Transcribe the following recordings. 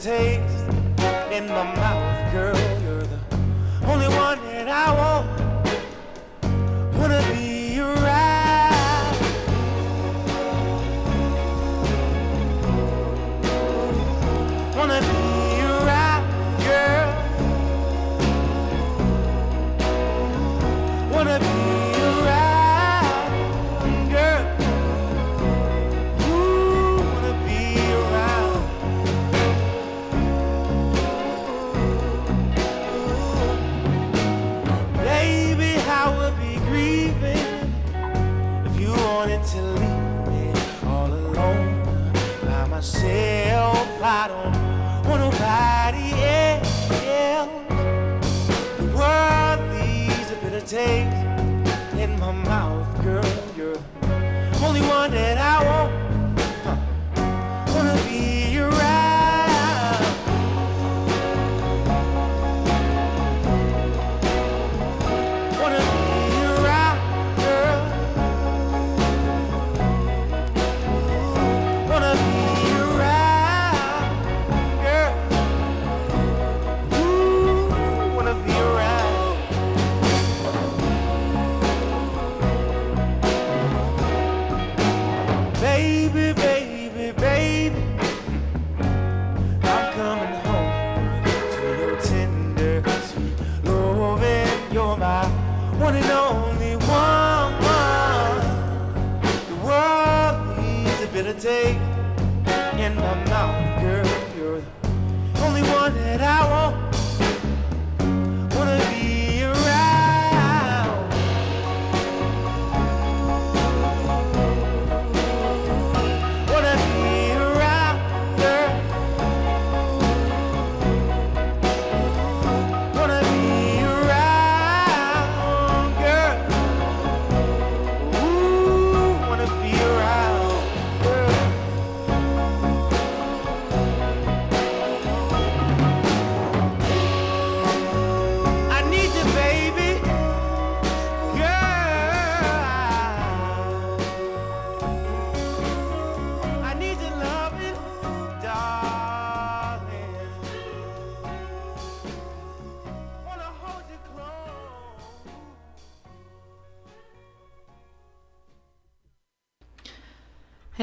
taste in my mouth,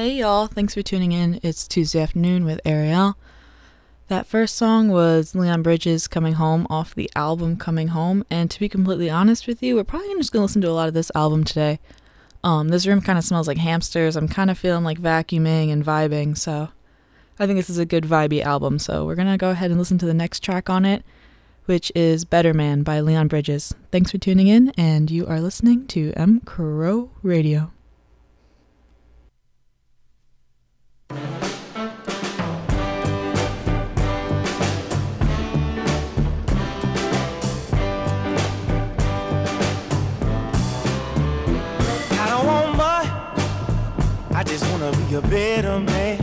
Hey y'all, thanks for tuning in. It's Tuesday afternoon with Ariel. That first song was Leon Bridges Coming Home off the album Coming Home, and to be completely honest with you, we're probably just gonna listen to a lot of this album today. Um, this room kind of smells like hamsters. I'm kind of feeling like vacuuming and vibing, so I think this is a good vibey album. So we're gonna go ahead and listen to the next track on it, which is Better Man by Leon Bridges. Thanks for tuning in, and you are listening to M Crow Radio. Wanna be a better man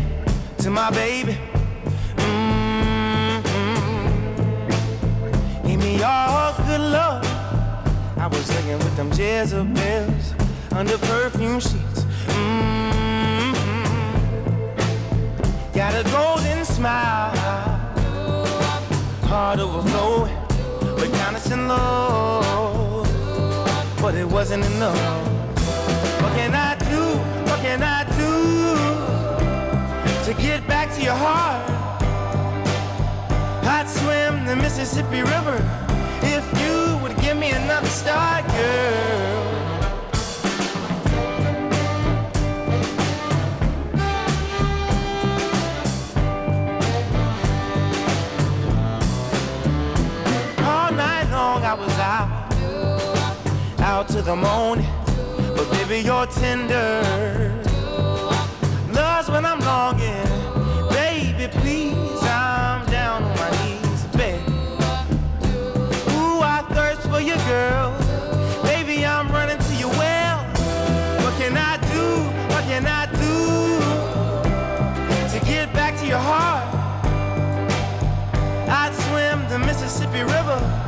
to my baby. Mm-hmm. Give me all good love. I was laying with them Jezebels under perfume sheets. Mm-hmm. Got a golden smile, heart overflowing, but kinda in love, but it wasn't enough. What can I do? What can I do to get back to your heart? I'd swim the Mississippi River if you would give me another start, girl. All night long I was out, out to the morning. But baby, you're tender. When I'm longing. Baby, please, I'm down on my knees, baby. Ooh, I thirst for you, girl. Baby, I'm running to your well. What can I do? What can I do to get back to your heart? I'd swim the Mississippi River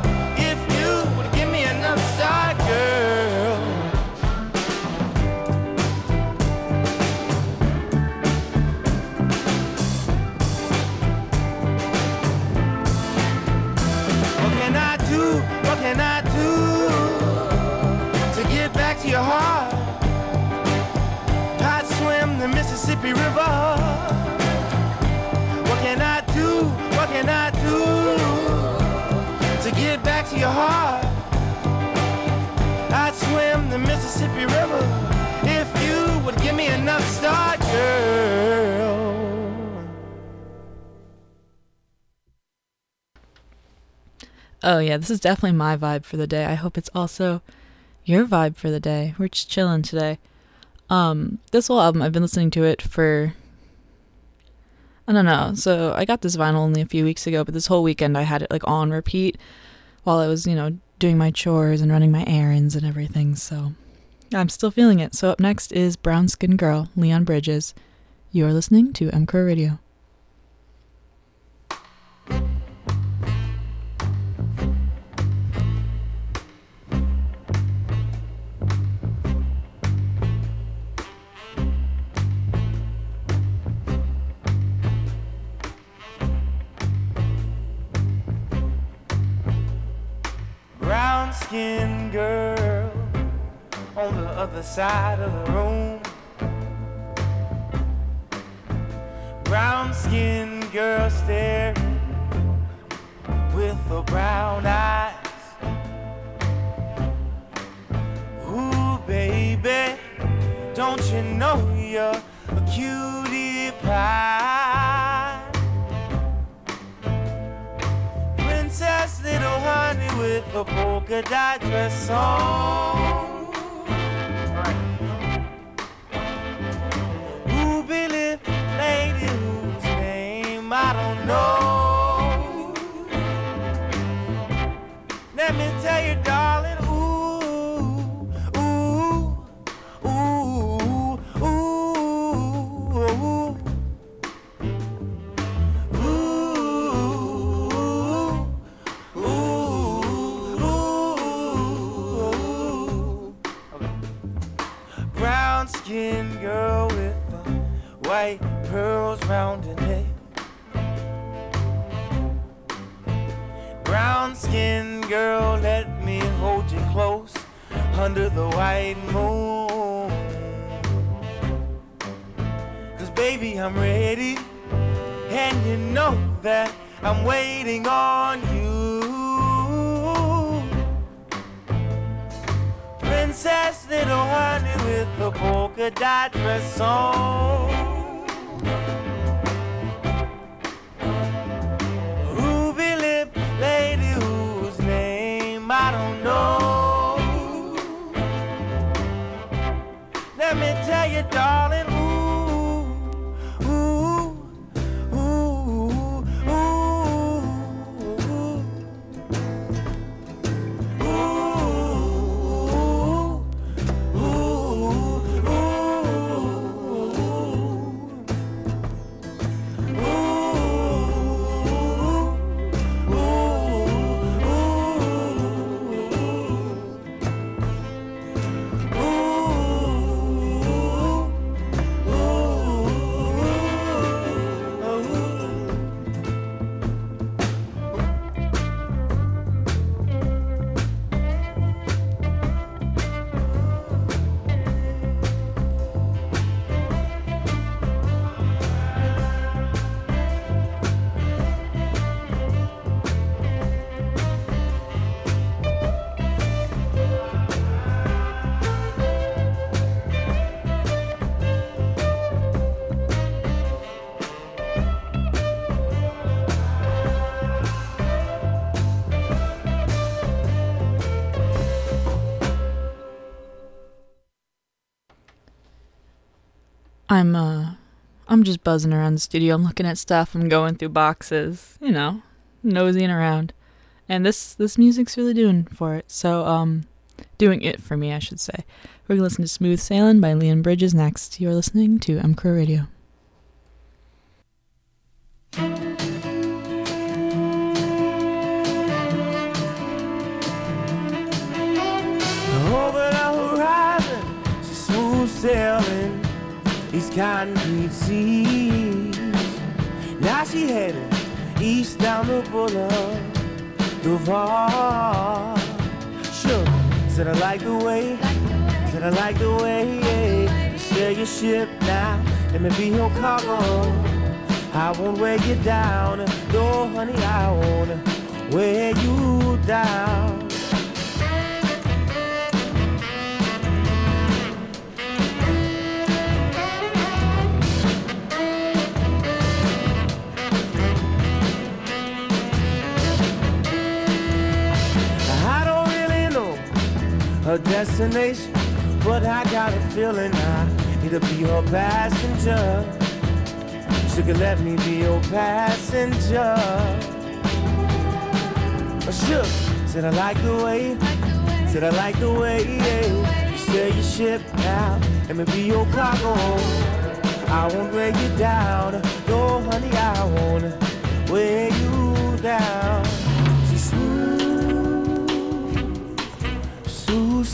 Oh yeah, this is definitely my vibe for the day. I hope it's also your vibe for the day. We're just chilling today. Um, this whole album, I've been listening to it for I don't know. So I got this vinyl only a few weeks ago, but this whole weekend I had it like on repeat while I was, you know, doing my chores and running my errands and everything. So I'm still feeling it. So up next is Brown Skin Girl, Leon Bridges. You are listening to M Crow Radio. Brown skinned girl on the other side of the room. Brown skinned girl staring with her brown eyes. Ooh, baby, don't you know you're a cutie pie? Princess with a polka dot dress on. Under the white moon. Cause baby, I'm ready. And you know that I'm waiting on you. Princess, little honey with the polka dot dress on. You, darling, I'm uh I'm just buzzing around the studio. I'm looking at stuff. I'm going through boxes, you know, nosing around. And this this music's really doing for it. So um doing it for me, I should say. We're gonna listen to Smooth Sailing by Leon Bridges next. You're listening to M Radio. Over the horizon, she's smooth sailing these concrete seas. Now she headed east down the boulevard, Duval. Sure, said I like the way, said I like the way say your ship now. Let me be your cargo. I won't weigh you down. No, honey, I won't weigh you down. Destination, but I got a feeling I need to be her passenger. She could let me be your passenger. Oh, sure, said I like the way, said I like the way you sail your ship now. Let me be your cargo. I won't weigh you down, no honey, I won't weigh you down.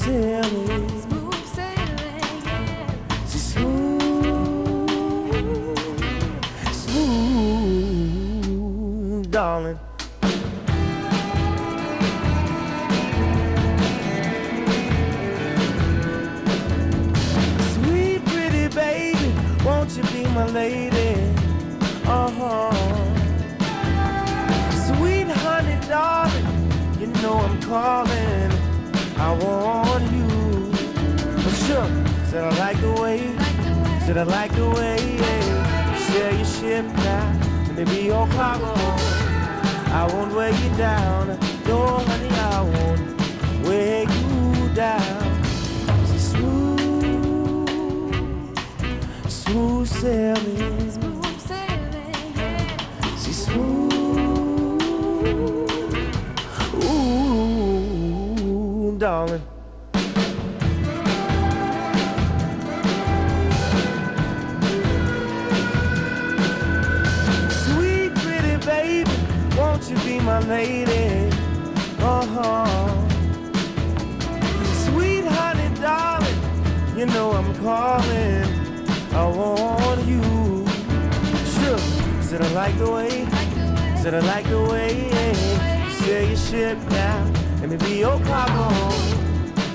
Smooth sailing. She's smooth, smooth, darling. Sweet pretty baby, won't you be my lady? Uh-huh. Sweet honey, darling, you know I'm calling. I want said I like the way, said I like the way yeah. sail your ship now. Let me be your cargo. I won't weigh you down. No, honey, I won't weigh you down. She's smooth, smooth sailing. She's smooth. Ooh, darling. You lady? Uh-huh. Sweet honey, darling, you know I'm calling. I want you. Sure, said I like the way, said I like the way you sail your ship now. Let me be your cargo.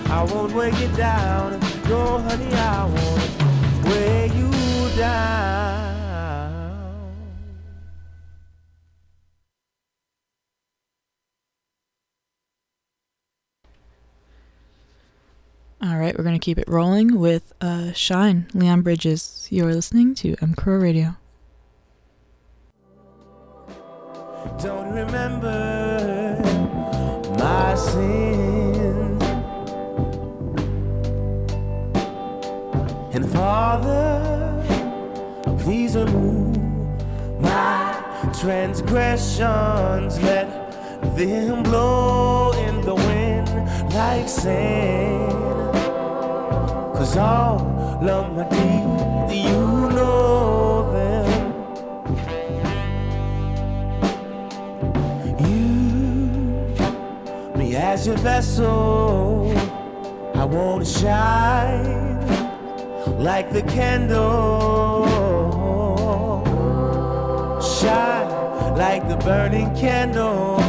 I won't weigh you down. No, honey, I won't weigh you down. Right, we're going to keep it rolling with uh, Shine, Leon Bridges. You're listening to M Crow Radio. Don't remember my sins. And Father, please remove my transgressions. Let them blow in the wind like sand. Cause all of my deeds, you know them. Use me as your vessel. I want to shine like the candle. Shine like the burning candle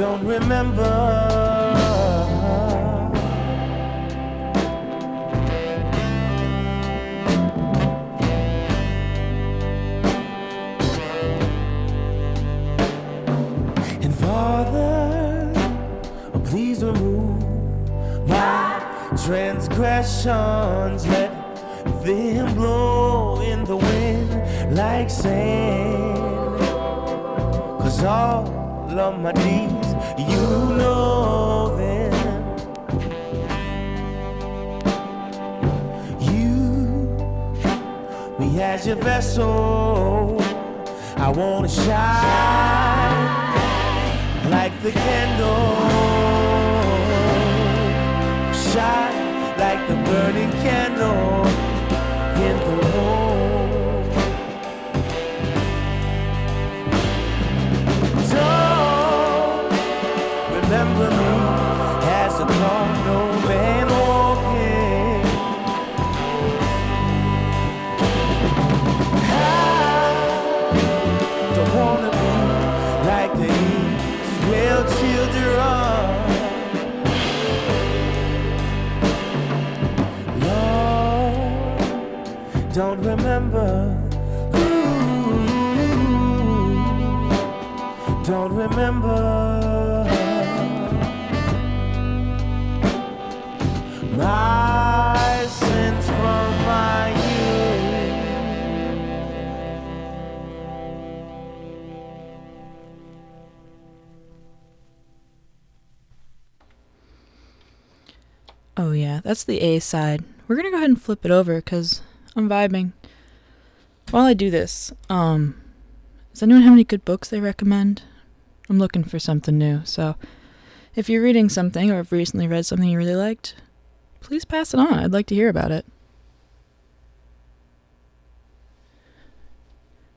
don't remember. And Father, please remove my transgressions. Let them blow in the wind like sand. Cause all of my deeds, you know them. You, me as your vessel. I wanna shine like the candle shine like the burning candle in the remember. Ooh, don't remember. My sins from my youth. Oh yeah, that's the A side. We're gonna go ahead and flip it over because I'm vibing. While I do this, um, does anyone have any good books they recommend? I'm looking for something new, so if you're reading something or have recently read something you really liked, please pass it on. I'd like to hear about it.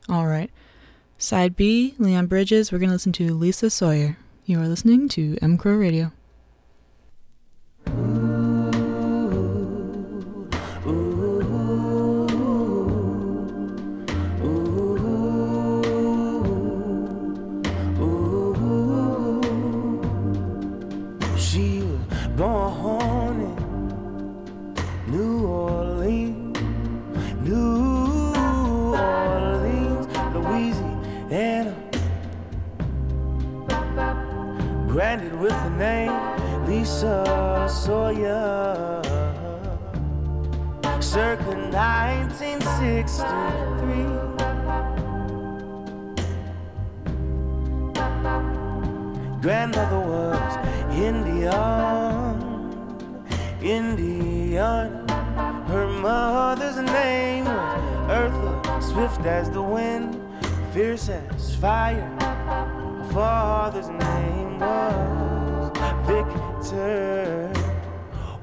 All right. Side B, Leon Bridges. We're going to listen to Lisa Sawyer. You are listening to M Crow Radio. Circa 1963. grandmother was Indian, Indian. Her mother's name was Eartha, swift as the wind, fierce as fire. Her father's name was Victor.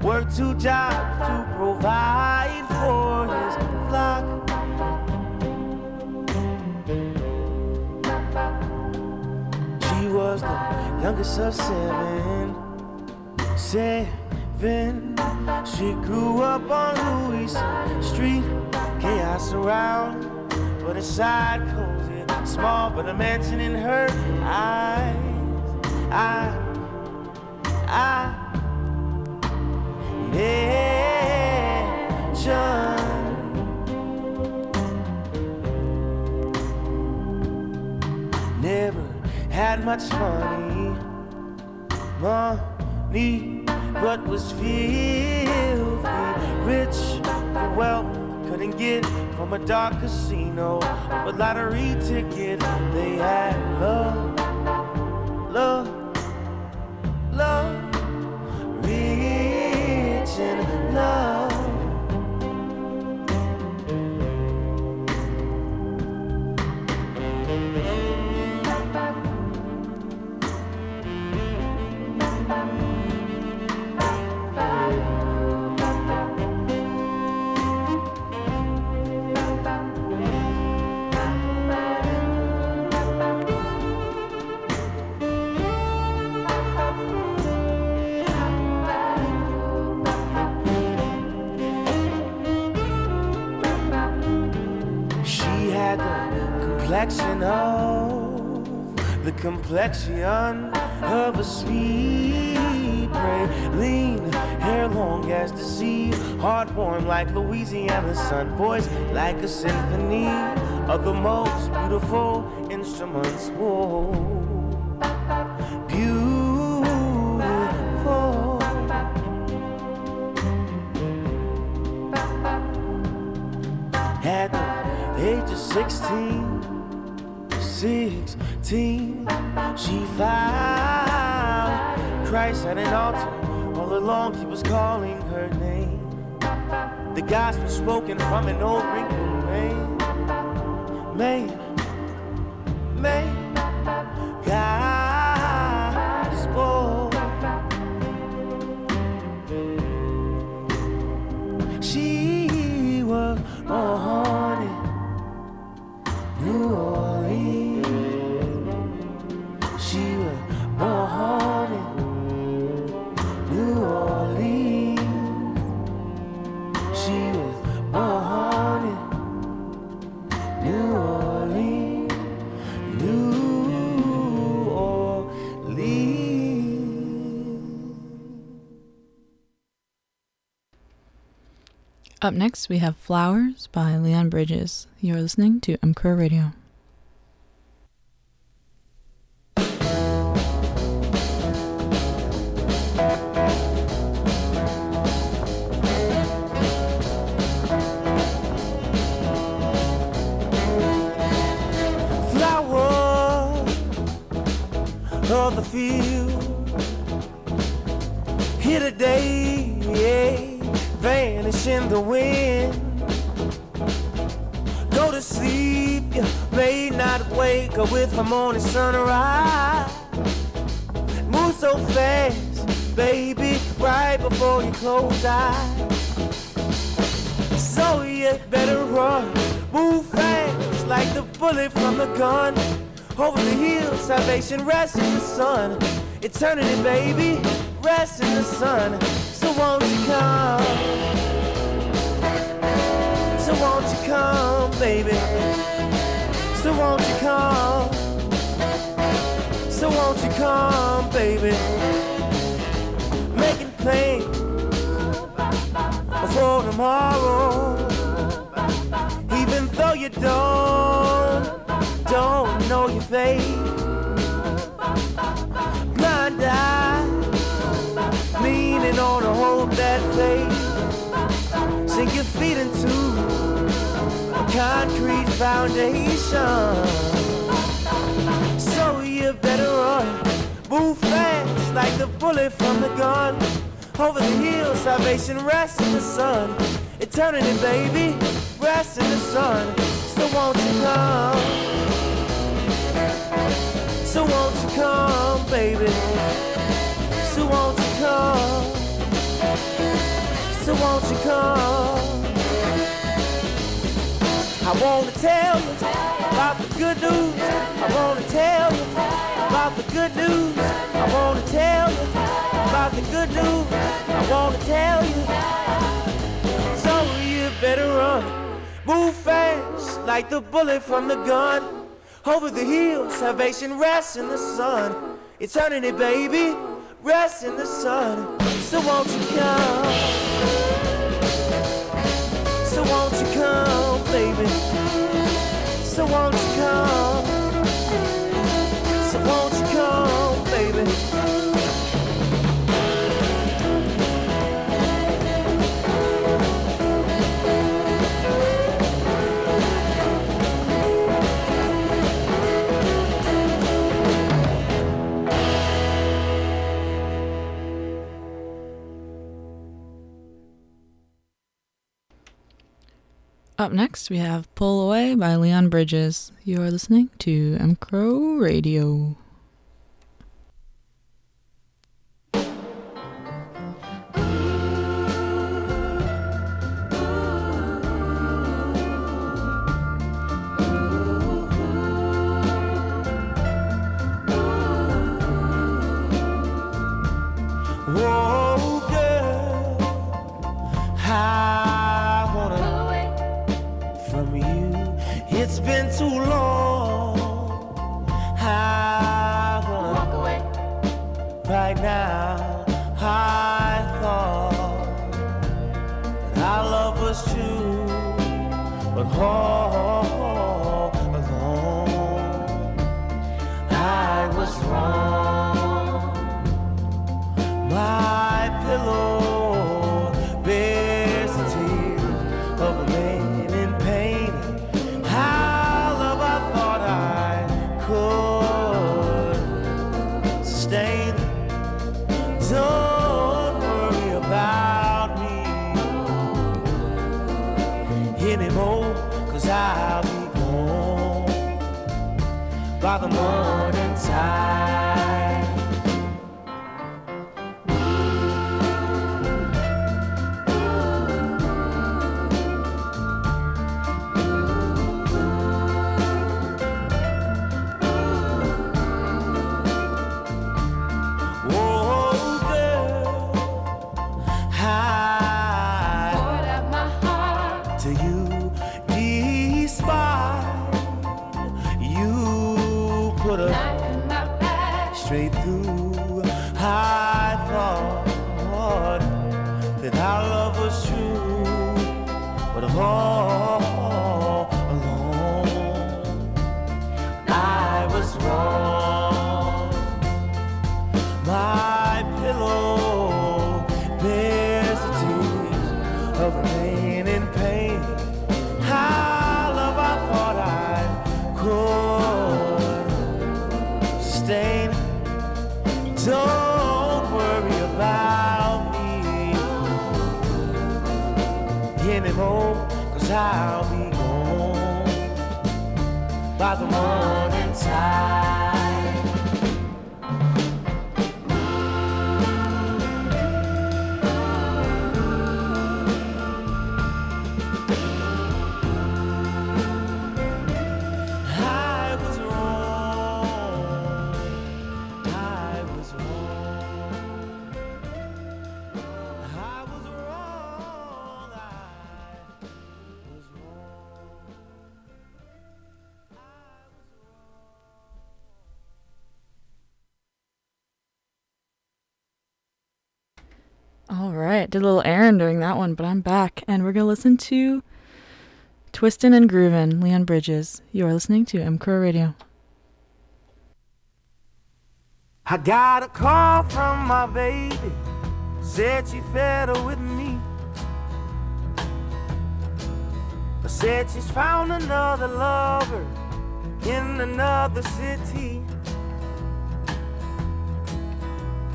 Worked two jobs to provide for his flock. She was the youngest of seven. Seven. She grew up on Louis Street. Chaos around, but inside cozy. Small, but a mansion in her eyes. I, I, mansion. Never had much money, money, but was filthy rich. The wealth couldn't get from a dark casino, but lottery ticket. They had love, like Louisiana sun, voice like a symphony of the most beautiful instruments. Whoa, beautiful. At the age of 16, 16, she found Christ at an altar. All along, he was calling gospel spoken from an old wrinkled man. Man, man, gospel. She Up next, we have Flowers by Leon Bridges. You're listening to M Crow Radio. Foundation. So you better run, move fast like the bullet from the gun. Over the hill, salvation rests in the sun. Eternity, baby, rests in the sun. So won't you come? So won't you come, baby? So won't you come? So won't you come? I wanna tell you about the good news. I wanna tell you about the good news. I wanna tell you about the good news. I wanna tell you. So you better run, move fast like the bullet from the gun. Over the hill, salvation rests in the sun. Eternity, baby, rests in the sun. So won't you come? Won't come? Up next, we have Pull Away by Leon Bridges. You are listening to M Crow Radio. I'll be gone by the morning tide. Did a little errand during that one, but I'm back, and we're gonna listen to "Twistin' and Groovin'" Leon Bridges. You are listening to M Crow Radio. I got a call from my baby, said she fed her with me. Said she's found another lover in another city.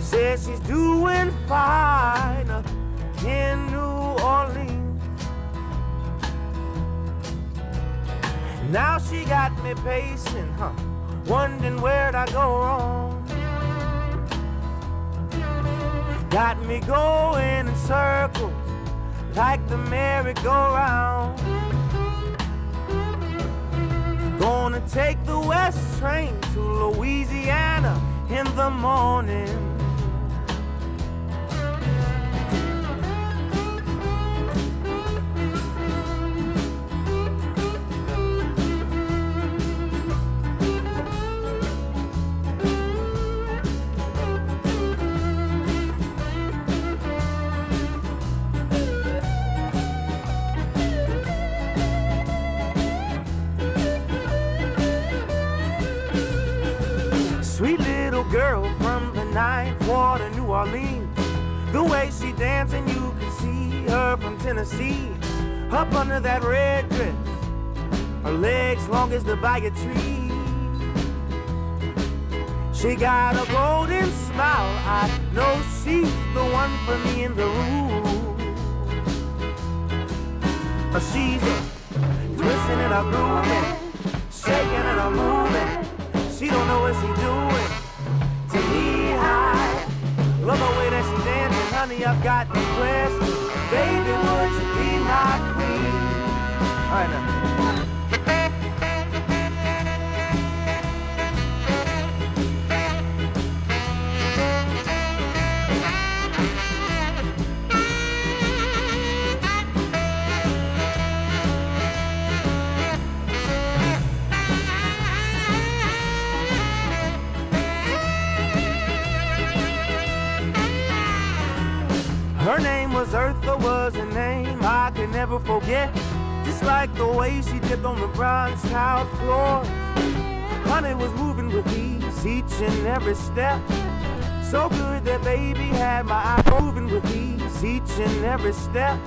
Said she's doing fine in New Orleans. Now she got me pacing, huh? Wondering where'd I go wrong. Got me going in circles like the merry-go-round. Gonna take the west train to Louisiana in the morning. Tennessee. Up under that red dress, her legs long as the bag of trees. She got a golden smile. I know she's the one for me in the room. She's a twisting and a grooving, shaking and a moving. She don't know what she doing. To me, I love the way that she dancing, honey. I've got question, baby, would you be my queen? All right now. Was Eartha, was a name I can never forget. Just like the way she dipped on the bronze tiled floor. Honey was moving with ease each and every step. So good that baby had my eyes moving with ease each and every step.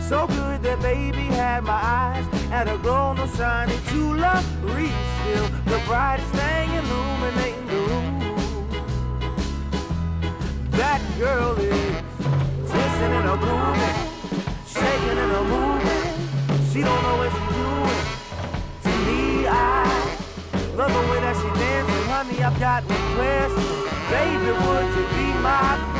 So good that baby had my eyes at a glow no shining to love reach still the brightest thing illuminating the room. That girl is twisting and a moving, shaking and a moving. She don't know what she's doing. To me, I love the way that she dancing, honey. I've got one question, baby, would you be my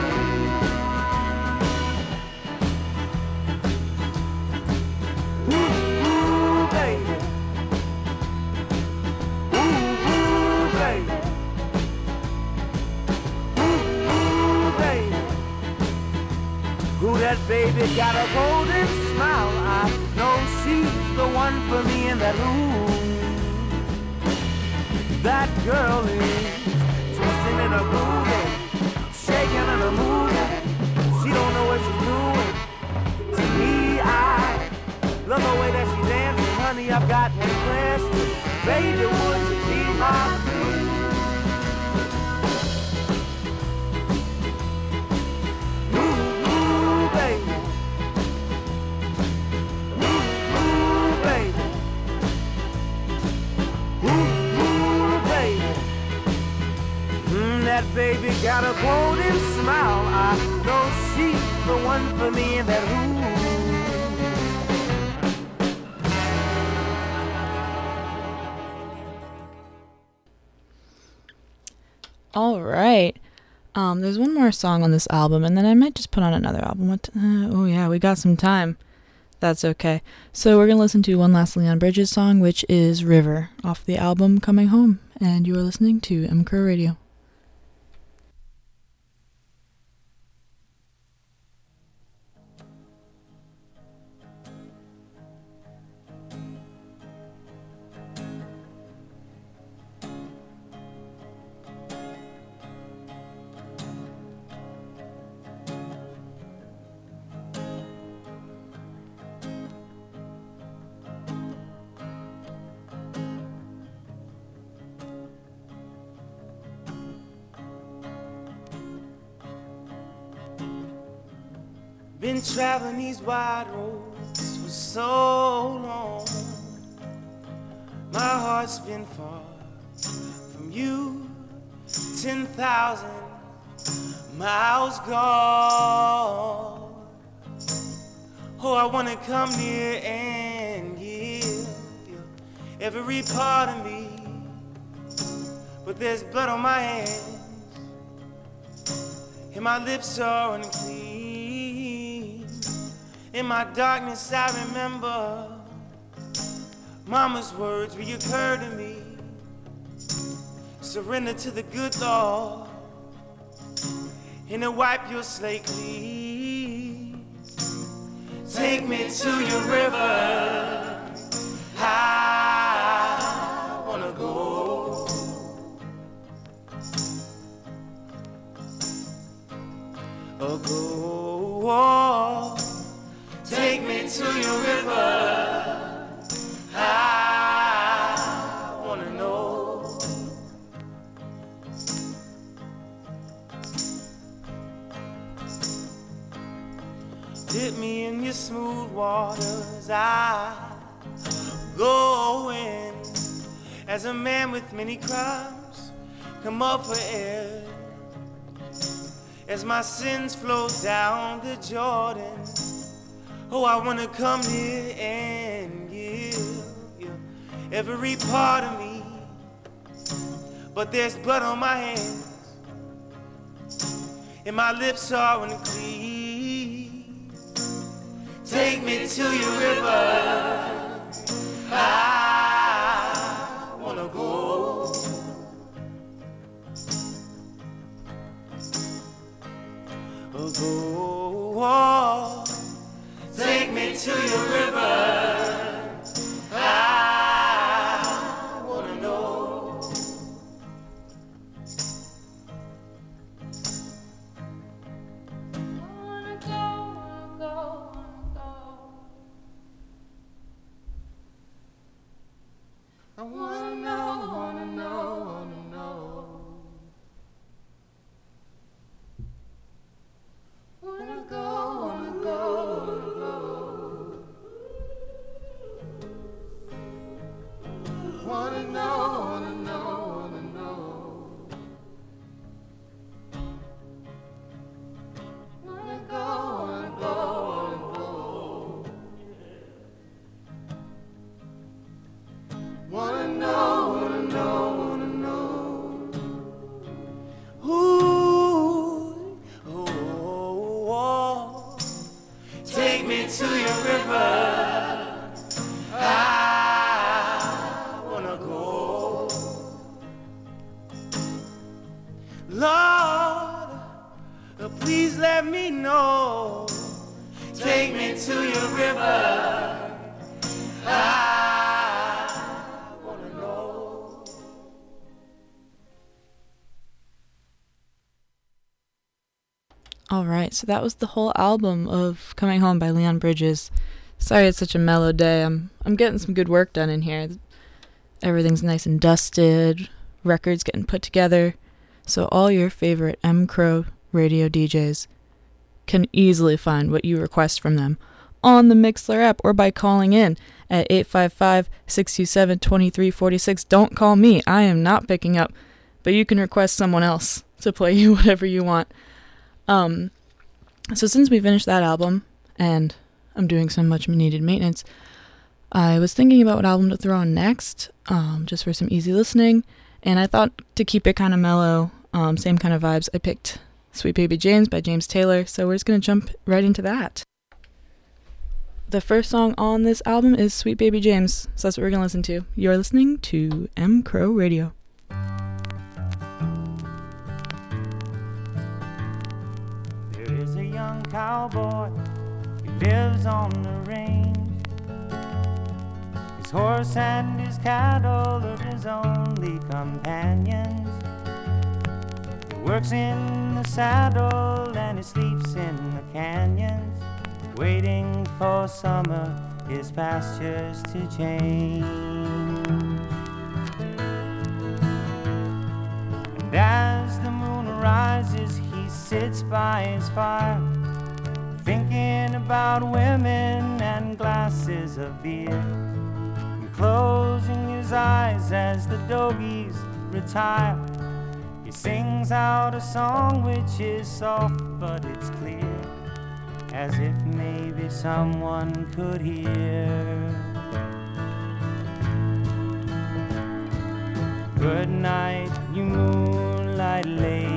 that baby got a golden smile? I know she's the one for me in that room. That girl is twisting and a grooving, shaking and a moving. She don't know what she's doing. To me, I love the way that she dances, honey, I've got one question. Baby, would you be my that baby got a golden smile. I know she's the one for me, and that ooh. All right. Um, there's one more song on this album, and then I might just put on another album. What? Uh, oh yeah, we got some time. That's okay. So we're gonna listen to one last Leon Bridges song, which is "River" off the album "Coming Home," and you are listening to M Radio. Been traveling these wide roads for so long. My heart's been far from you, 10,000 miles gone. Oh, I want to come near and give you every part of me. But there's blood on my hands, and my lips are unclean. In my darkness, I remember Mama's words reoccur to me. Surrender to the good Lord, and to wipe your slate clean. Take me to your river. I wanna go. Oh, go. To your river. I wanna know. Dip me in your smooth waters. I go in as a man with many crimes. Come up for air as my sins flow down the Jordan. Oh, I wanna come here and give you every part of me. But there's blood on my hands, and my lips are unclean. Take me to your river. I wanna go. Oh, go. To your river. All right, so that was the whole album of Coming Home by Leon Bridges. Sorry it's such a mellow day. I'm I'm getting some good work done in here. Everything's nice and dusted, records getting put together. So all your favorite M Crow radio DJs can easily find what you request from them on the Mixlr app or by calling in at 855-627-2346. Don't call me. I am not picking up, but you can request someone else to play you whatever you want. Um so since we finished that album and I'm doing some much needed maintenance, I was thinking about what album to throw on next, um, just for some easy listening, and I thought to keep it kind of mellow, um, same kind of vibes, I picked Sweet Baby James by James Taylor, so we're just gonna jump right into that. The first song on this album is Sweet Baby James, so that's what we're gonna listen to. You're listening to M Crow Radio. Cowboy He lives on the range. His horse and his cattle are his only companions. He works in the saddle and he sleeps in the canyons, waiting for summer, his pastures to change. And as the moon rises, he sits by his fire, thinking about women and glasses of beer. And closing his eyes as the doggies retire, he sings out a song which is soft but it's clear, as if maybe someone could hear. Good night, you moonlight ladies.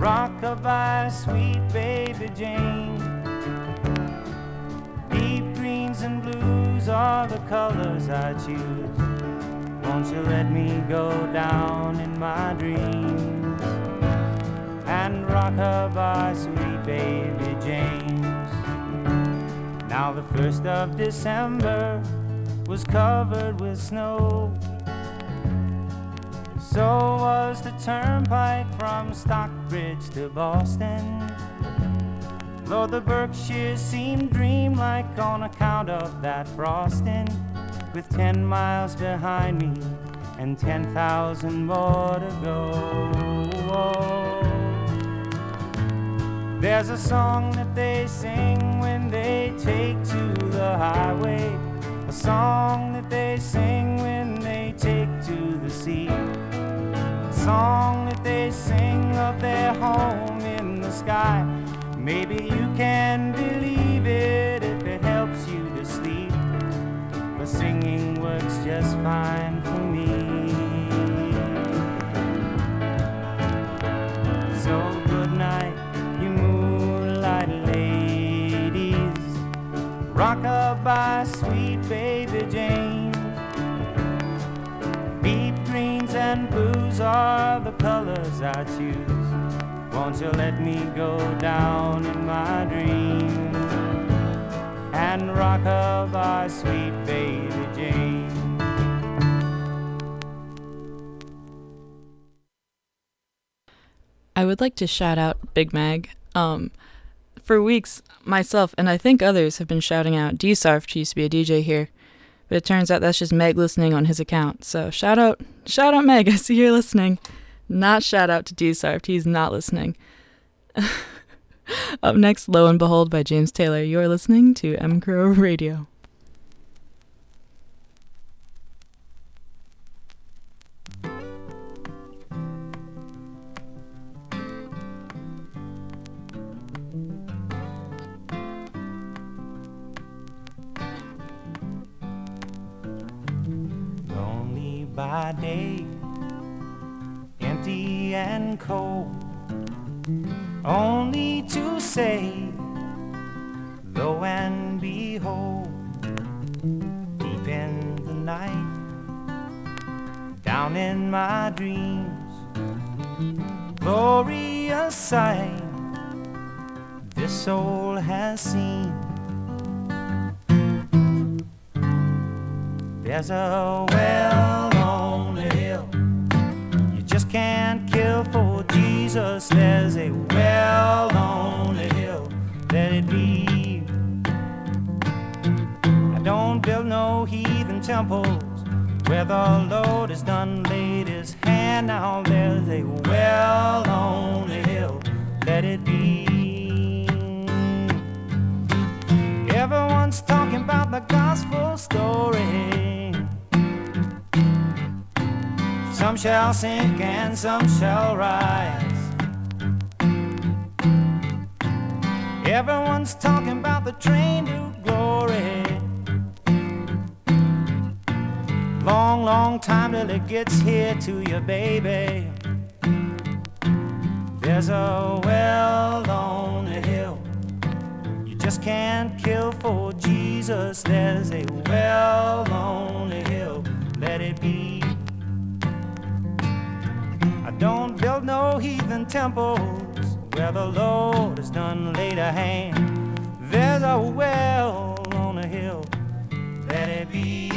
Rockabye, sweet baby Jane. Deep greens and blues are the colors I choose. Won't you let me go down in my dreams and rockabye, sweet baby James? Now the first of December was covered with snow. So was the turnpike from Stockbridge to Boston. Lord, the Berkshires seemed dreamlike on account of that frosting. With ten miles behind me and ten thousand more to go. There's a song that they sing when they take to the highway. A song that they sing when they take to the sea. Song that they sing of their home in the sky. Maybe you can believe it if it helps you to sleep. But singing works just fine for me. So good night, you moonlight ladies. Rock Rockabye, sweet baby Jane. And blues are the colors I choose. Won't you let me go down in my dreams and rockabye, sweet baby Jane? I would like to shout out Big Mag. Um, for weeks, myself and I think others have been shouting out D-Sarf, who used to be a DJ here, but it turns out that's just Meg listening on his account. So shout out, shout out Meg. I see you're listening. Not shout out to D-Sarf. He's not listening. Up next, Lo and Behold by James Taylor. You're listening to M Crow Radio. By day, empty and cold, only to say, lo and behold, deep in the night, down in my dreams, glorious sight, this soul has seen. There's a well can't kill for Jesus. There's a well on the hill Let it be. I don't build no heathen temples where the Lord has done laid his hand. Now there's a well on the hill Let it be. Everyone's talking about the gospel story. Some shall sink and some shall rise. Everyone's talking about the train to glory. Long, long time till it gets here to you, baby. There's a well on the hill. You just can't kill for Jesus. There's a well on the hill. Let it be. Build no heathen temples where the Lord has done laid a hand. There's a well on a hill, let it be.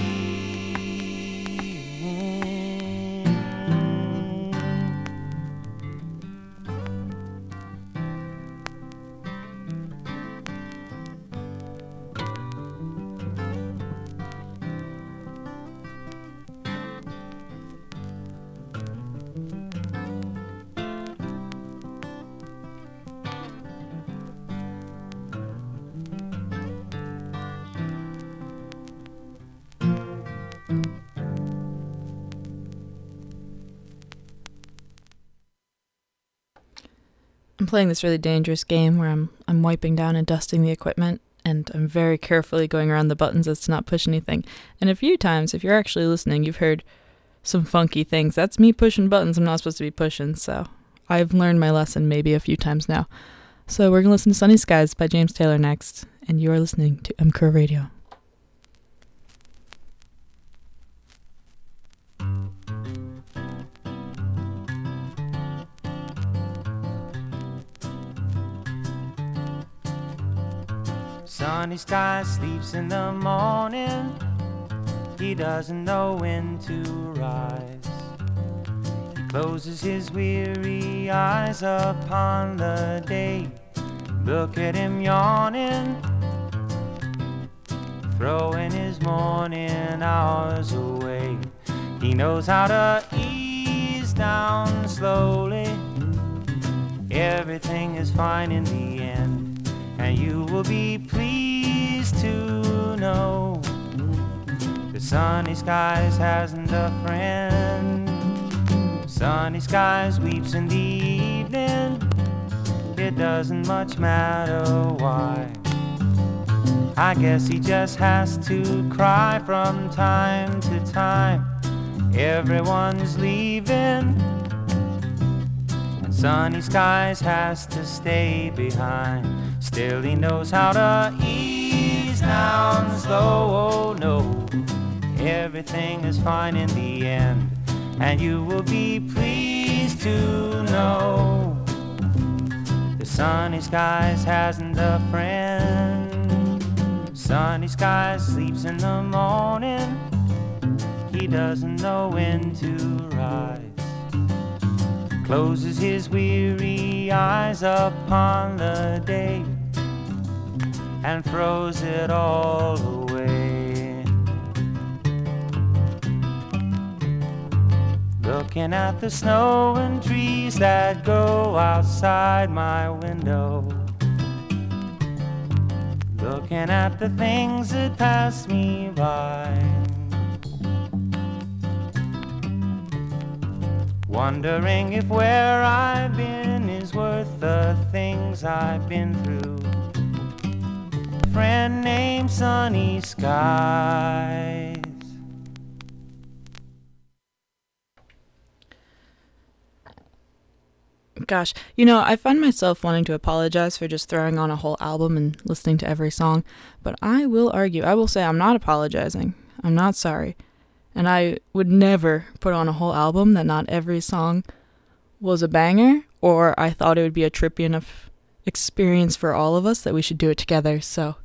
Playing this really dangerous game where I'm I'm wiping down and dusting the equipment and I'm very carefully going around the buttons as to not push anything. And a few times, if you're actually listening, you've heard some funky things. That's me pushing buttons I'm not supposed to be pushing, so I've learned my lesson maybe a few times now. So we're gonna listen to Sunny Skies by James Taylor next, and you are listening to M Crow Radio. Sunny sky sleeps in the morning. He doesn't know when to rise. He closes his weary eyes upon the day. Look at him yawning, throwing his morning hours away. He knows how to ease down slowly. Everything is fine in the end, you will be pleased to know the sunny skies hasn't a friend. Sunny skies weeps in the evening. It doesn't much matter why. I guess he just has to cry from time to time. Everyone's leaving. and Sunny skies has to stay behind. Still, he knows how to ease down slow. Oh no, everything is fine in the end, and you will be pleased to know the sunny skies hasn't a friend. Sunny skies sleeps in the morning. He doesn't know when to rise. Closes his weary eyes upon the day and throws it all away. Looking at the snow and trees that go outside my window. Looking at the things that pass me by. Wondering if where I've been is worth the things I've been through. Friend named Sunny Skies. Gosh, you know, I find myself wanting to apologize for just throwing on a whole album and listening to every song, but I will argue, I will say I'm not apologizing. I'm not sorry. And I would never put on a whole album that not every song was a banger or I thought it would be a trippy enough experience for all of us that we should do it together. So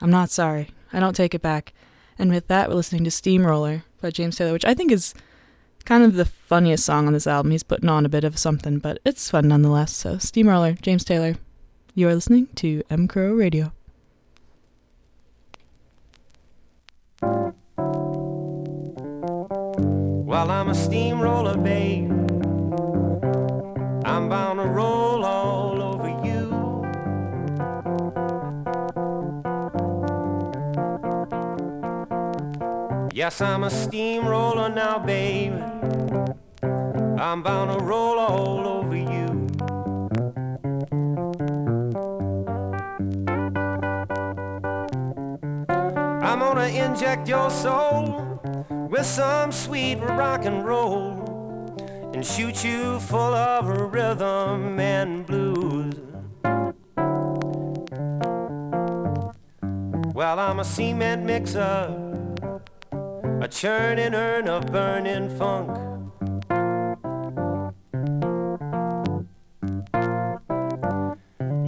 I'm not sorry. I don't take it back. And with that, we're listening to Steamroller by James Taylor, which I think is kind of the funniest song on this album. He's putting on a bit of something, but it's fun nonetheless. So Steamroller, James Taylor. You are listening to M Crow Radio. While I'm a steamroller, babe, Yes, I'm a steamroller now, babe. I'm bound to roll all over you. I'm gonna inject your soul with some sweet rock and roll and shoot you full of rhythm and blues. Well, I'm a cement mixer, a churning urn of burning funk.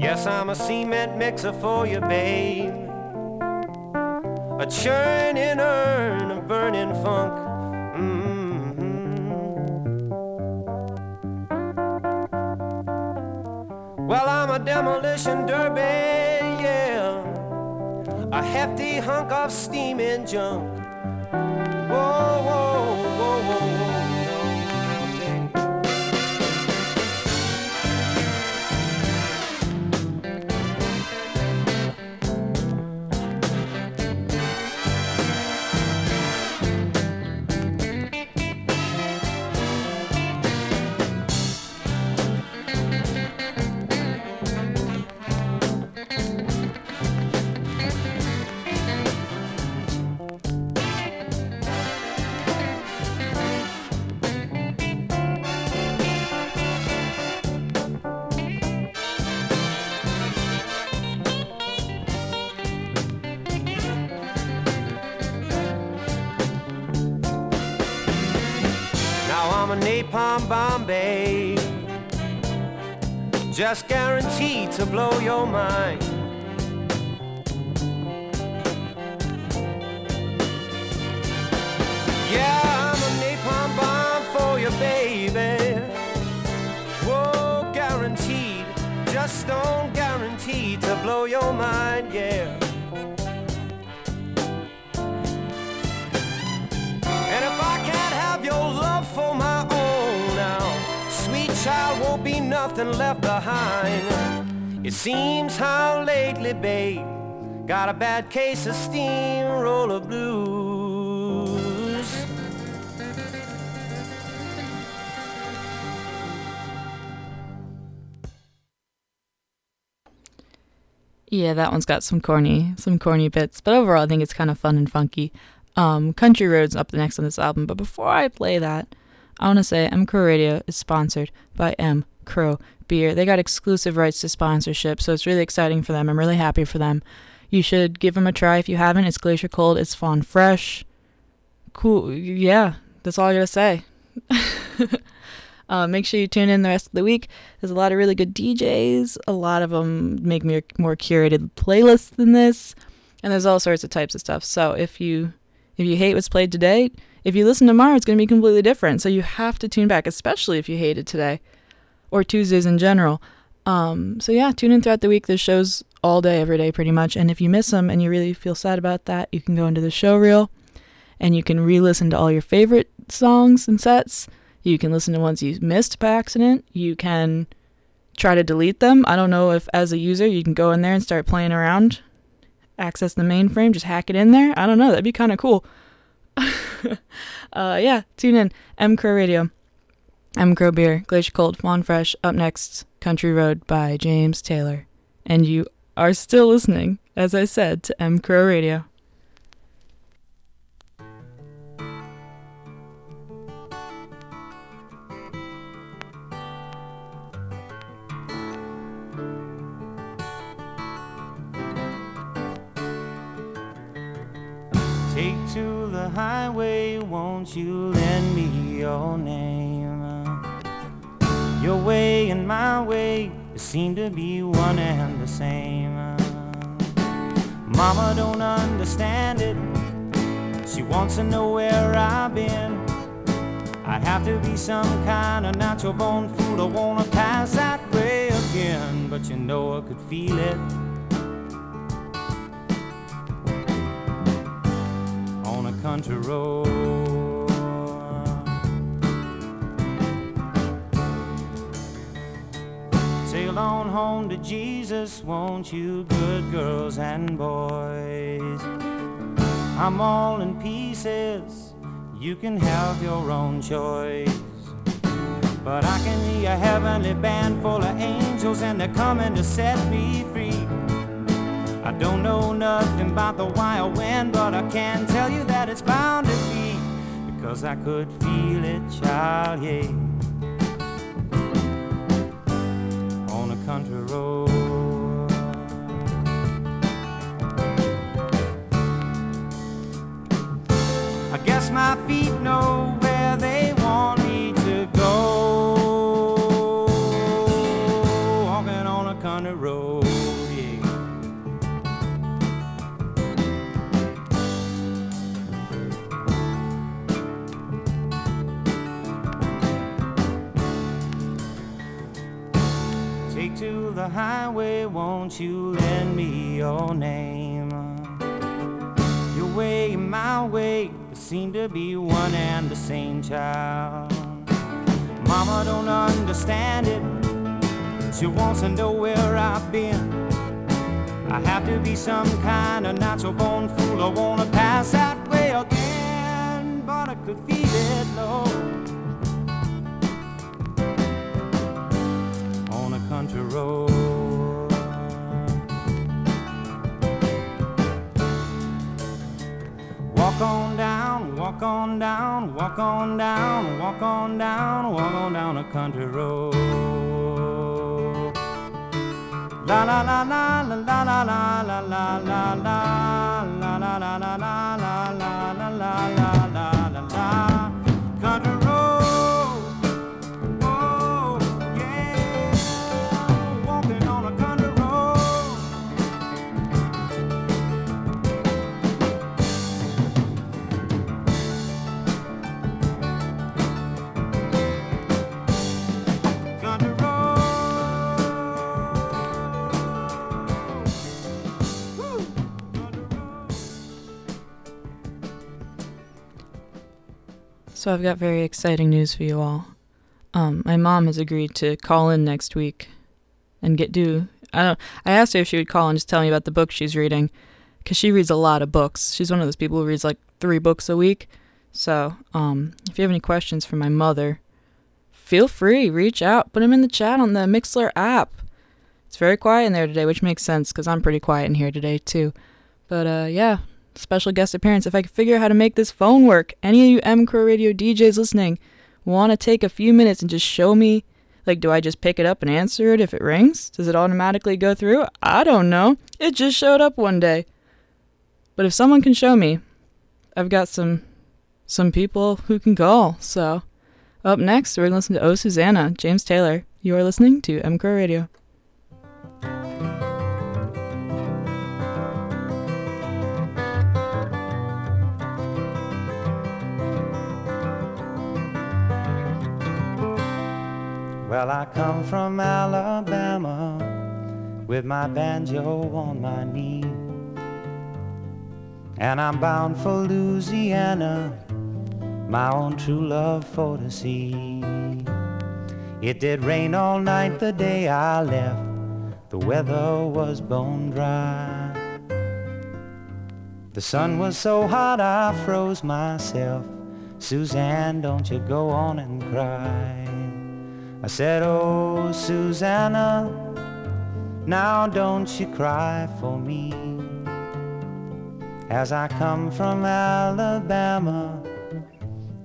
Yes, I'm a cement mixer for you, babe. A churning urn of burning funk. Mm-hmm. Well, I'm a demolition derby, yeah. A hefty hunk of steaming junk. To blow your mind. Yeah, I'm a napalm bomb for you, baby. Whoa, guaranteed, just stone guaranteed to blow your mind, yeah. And if I can't have your love for my own now, sweet child won't be nothing left behind. It seems how lately, babe, got a bad case of steamroller blues. Yeah, that one's got some corny, some corny bits, but overall I think it's kind of fun and funky. Um, Country Roads up the next on this album, but before I play that, I want to say M Crow Radio is sponsored by M Crow Beer. They got exclusive rights to sponsorship, so it's really exciting for them. I'm really happy for them. You should give them a try if you haven't. It's Glacier Cold. It's Fawn Fresh. Cool. Yeah, that's all I gotta say. Uh, make sure you tune in the rest of the week. There's a lot of really good DJs. A lot of them make me more curated playlists than this, and there's all sorts of types of stuff. So if you if you hate what's played today, if you listen tomorrow, it's going to be completely different. So you have to tune back, especially if you hated today, or Tuesdays in general. Um, so yeah, tune in throughout the week. There's shows all day, every day, pretty much. And if you miss them and you really feel sad about that, you can go into the show reel, and you can re-listen to all your favorite songs and sets. You can listen to ones you missed by accident. You can try to delete them. I don't know if, as a user, you can go in there and start playing around, access the mainframe, just hack it in there. I don't know. That'd be kind of cool. uh, yeah, tune in. M Crow Radio, M Crow Beer, Glacier Cold, Fawn Fresh. Up next, Country Road by James Taylor. And you are still listening, as I said, to M Crow Radio. Take to the highway, won't you lend me your name? Your way and my way seem to be one and the same. Mama don't understand it. She wants to know where I've been. I'd have to be some kind of natural born fool to wanna pass that way again. But you know I could feel it. on a country road. On home to Jesus, won't you, good girls and boys? I'm all in pieces, you can have your own choice. But I can hear a heavenly band full of angels, and they're coming to set me free. I don't know nothing about the why wild wind, but I can tell you that it's bound to be because I could feel it, child, yeah. Country road. Highway, won't you lend me your name? Your way, and my way, seem to be one and the same child. Mama don't understand it. She wants to know where I've been. I have to be some kind of natural born fool. I wanna pass that way again, but I could feel it low. On a country road. Walk on down, walk on down, walk on down, walk on down, walk on down a country road. La la la la la la la la la la la So I've got very exciting news for you all. Um, my mom has agreed to call in next week and get do. I don't. I asked her if she would call and just tell me about the book she's reading, because she reads a lot of books. She's one of those people who reads like three books a week. So, um, if you have any questions for my mother, feel free reach out. Put them in the chat on the Mixlr app. It's very quiet in there today, which makes sense because I'm pretty quiet in here today too. But uh, yeah, special guest appearance. If I could figure out how to make this phone work, any of you M Crow Radio DJs listening want to take a few minutes and just show me, like, do I just pick it up and answer it if it rings? Does it automatically go through? I don't know. It just showed up one day. But if someone can show me, I've got some some people who can call. So up next, we're gonna listen to Oh Susanna, James Taylor. You are listening to M Crow Radio. Well, I come from Alabama with my banjo on my knee. And I'm bound for Louisiana, my own true love for to see. It did rain all night the day I left, the weather was bone dry. The sun was so hot I froze myself. Suzanne, don't you go on and cry. I said, Oh, Susanna, now don't you cry for me. As I come from Alabama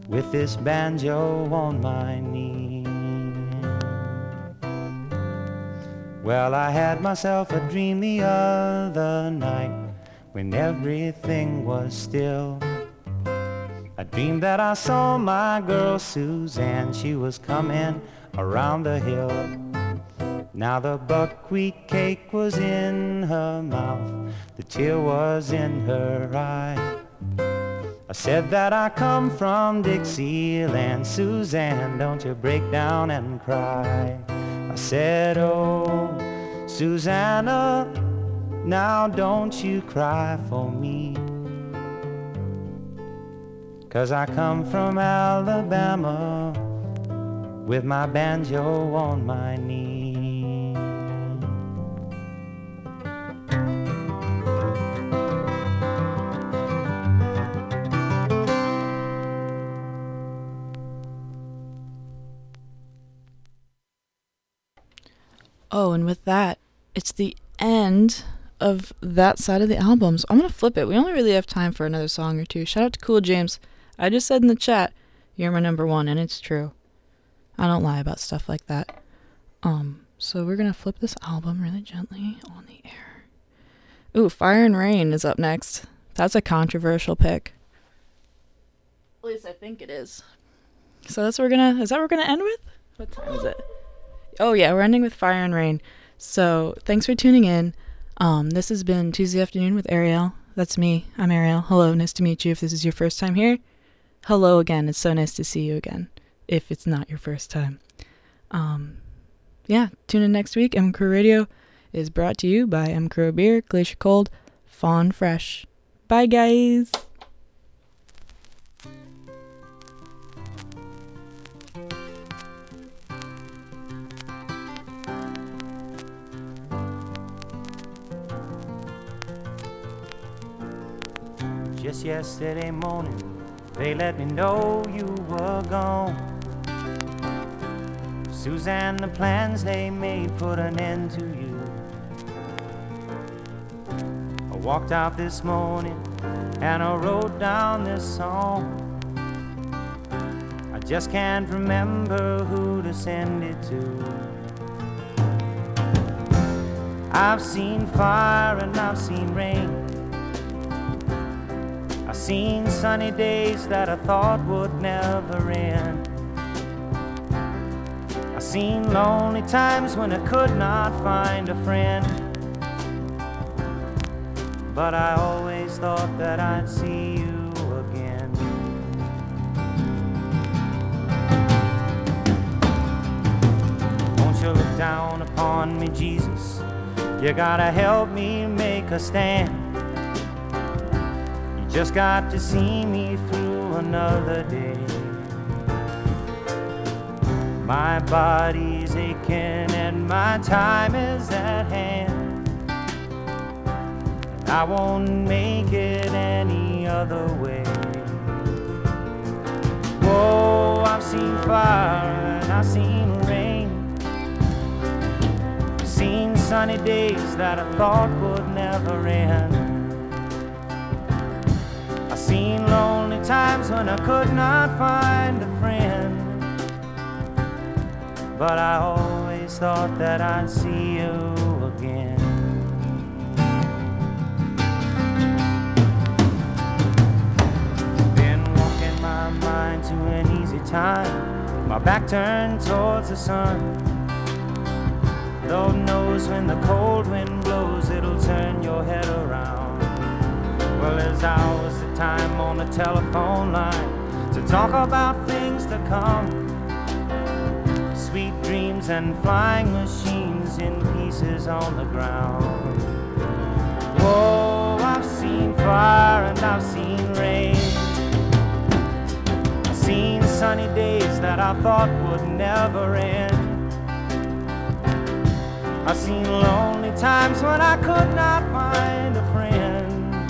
with this banjo on my knee. Well, I had myself a dream the other night when everything was still. I dreamed that I saw my girl Suzanne. She was coming around the hill. Now the buckwheat cake was in her mouth, the tear was in her eye. I said that I come from Dixieland, Suzanne, don't you break down and cry. I said, oh, Susanna, now don't you cry for me. Cause I come from Alabama with my banjo on my knee. Oh, and with that, it's the end of that side of the album. So I'm going to flip it. We only really have time for another song or two. Shout out to Cool James. I just said in the chat, you're my number one, and it's true. I don't lie about stuff like that. Um, so we're gonna flip this album really gently on the air. Ooh, Fire and Rain is up next. That's a controversial pick. At least I think it is. So that's what we're gonna. Is that what we're gonna end with? What time is it? Oh yeah, we're ending with Fire and Rain. So thanks for tuning in. Um, this has been Tuesday afternoon with Ariel. That's me. I'm Ariel. Hello, nice to meet you. If this is your first time here, hello again. It's so nice to see you again. If it's not your first time, um, yeah, tune in next week. M Crow Radio is brought to you by M Crow Beer, Glacier Cold, Fawn Fresh. Bye, guys. Just yesterday morning, they let me know you were gone. Suzanne, the plans they made put an end to you. I walked out this morning and I wrote down this song. I just can't remember who to send it to. I've seen fire and I've seen rain. I've seen sunny days that I thought would never end. Seen lonely times when I could not find a friend. But I always thought that I'd see you again. Won't you look down upon me, Jesus? You gotta help me make a stand. You just got to see me through another day. My body's aching and my time is at hand. I won't make it any other way. Whoa, I've seen fire and I've seen rain. Seen sunny days that I thought would never end. I've seen lonely times when I could not find a friend. But I always thought that I'd see you again. Been walking my mind to an easy time. My back turned towards the sun. Lord knows when the cold wind blows, it'll turn your head around. Well, there's hours of time on the telephone line to talk about things to come. Sweet dreams and flying machines in pieces on the ground. Whoa, I've seen fire and I've seen rain. I've seen sunny days that I thought would never end. I've seen lonely times when I could not find a friend.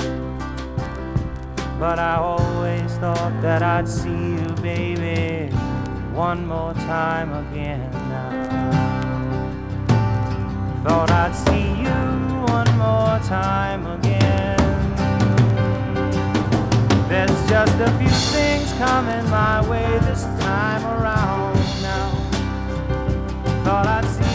But I always thought that I'd see you, baby, one more time again now. Thought I'd see you one more time again. There's just a few things coming my way this time around now. Thought I'd see